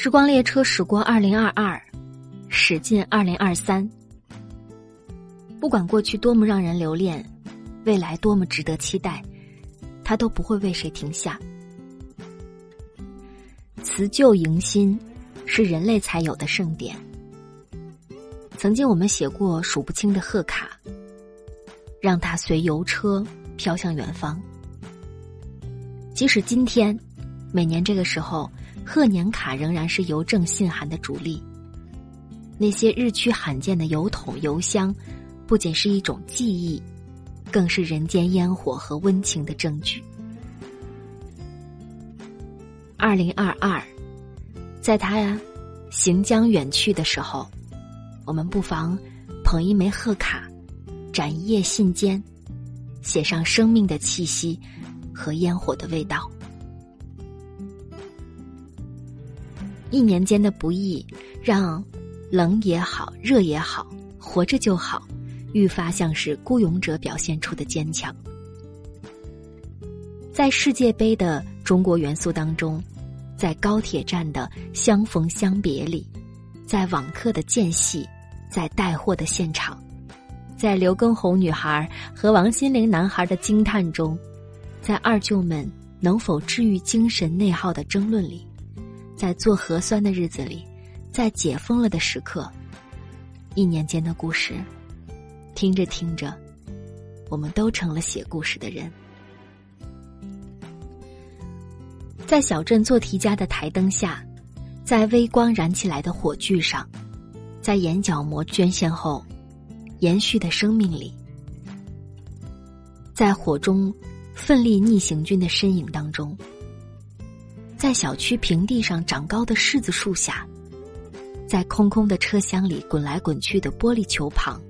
时光列车驶过二零二二，驶进二零二三。不管过去多么让人留恋，未来多么值得期待，它都不会为谁停下。辞旧迎新，是人类才有的盛典。曾经我们写过数不清的贺卡，让它随邮车飘向远方。即使今天，每年这个时候。贺年卡仍然是邮政信函的主力。那些日趋罕见的邮筒、邮箱，不仅是一种记忆，更是人间烟火和温情的证据。二零二二，在他呀行将远去的时候，我们不妨捧一枚贺卡，展一页信笺，写上生命的气息和烟火的味道。一年间的不易，让冷也好，热也好，活着就好，愈发像是孤勇者表现出的坚强。在世界杯的中国元素当中，在高铁站的相逢相别里，在网课的间隙，在带货的现场，在刘畊宏女孩和王心凌男孩的惊叹中，在二舅们能否治愈精神内耗的争论里。在做核酸的日子里，在解封了的时刻，一年间的故事，听着听着，我们都成了写故事的人。在小镇做题家的台灯下，在微光燃起来的火炬上，在眼角膜捐献后延续的生命里，在火中奋力逆行军的身影当中。在小区平地上长高的柿子树下，在空空的车厢里滚来滚去的玻璃球旁，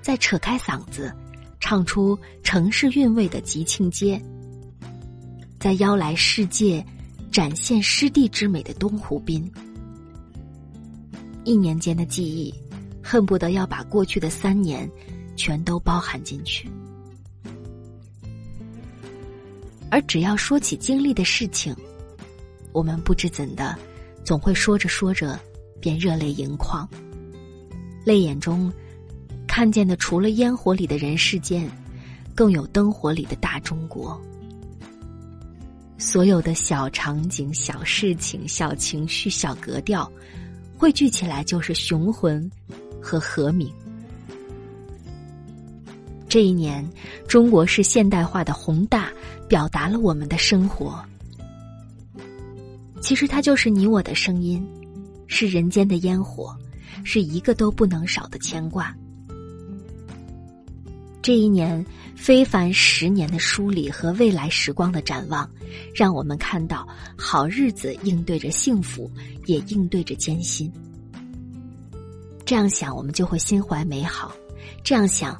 在扯开嗓子唱出城市韵味的吉庆街，在邀来世界展现湿地之美的东湖滨，一年间的记忆，恨不得要把过去的三年全都包含进去。而只要说起经历的事情，我们不知怎的，总会说着说着，便热泪盈眶。泪眼中看见的，除了烟火里的人世间，更有灯火里的大中国。所有的小场景、小事情、小情绪、小格调，汇聚起来就是雄浑和和鸣。这一年，中国式现代化的宏大，表达了我们的生活。其实它就是你我的声音，是人间的烟火，是一个都不能少的牵挂。这一年非凡十年的梳理和未来时光的展望，让我们看到好日子应对着幸福，也应对着艰辛。这样想，我们就会心怀美好；这样想，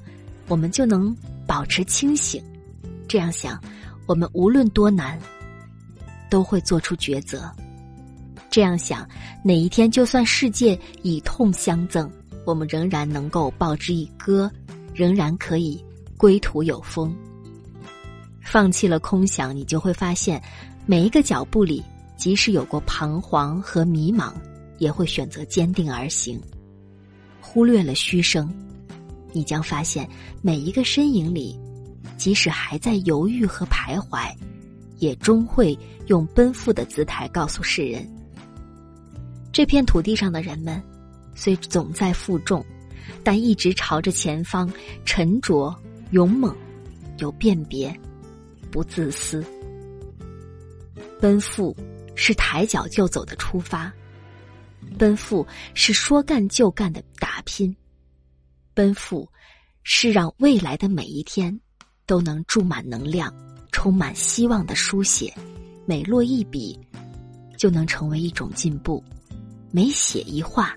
我们就能保持清醒；这样想，我们无论多难。都会做出抉择。这样想，哪一天就算世界以痛相赠，我们仍然能够报之以歌，仍然可以归途有风。放弃了空想，你就会发现，每一个脚步里，即使有过彷徨和迷茫，也会选择坚定而行。忽略了虚声，你将发现，每一个身影里，即使还在犹豫和徘徊。也终会用奔赴的姿态告诉世人：这片土地上的人们，虽总在负重，但一直朝着前方，沉着、勇猛、有辨别，不自私。奔赴是抬脚就走的出发，奔赴是说干就干的打拼，奔赴是让未来的每一天都能注满能量。充满希望的书写，每落一笔，就能成为一种进步；每写一画，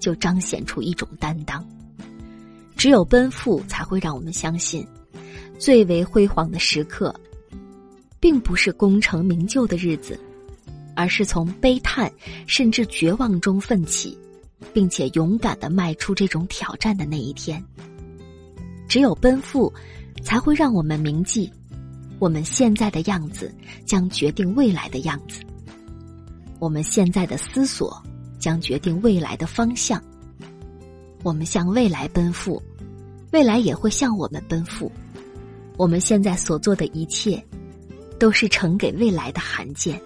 就彰显出一种担当。只有奔赴，才会让我们相信，最为辉煌的时刻，并不是功成名就的日子，而是从悲叹甚至绝望中奋起，并且勇敢的迈出这种挑战的那一天。只有奔赴，才会让我们铭记。我们现在的样子将决定未来的样子。我们现在的思索将决定未来的方向。我们向未来奔赴，未来也会向我们奔赴。我们现在所做的一切，都是呈给未来的函件。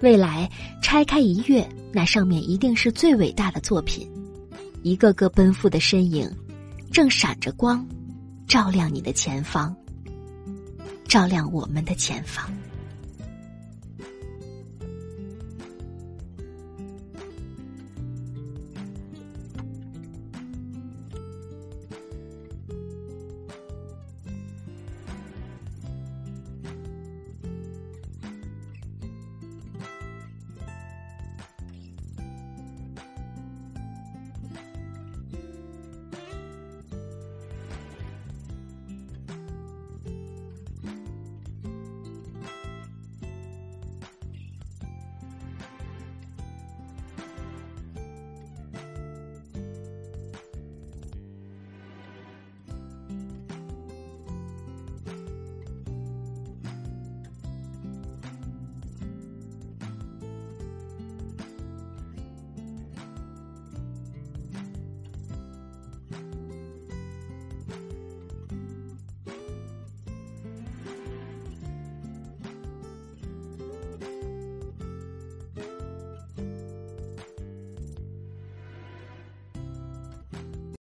未来拆开一阅，那上面一定是最伟大的作品。一个个奔赴的身影，正闪着光，照亮你的前方，照亮我们的前方。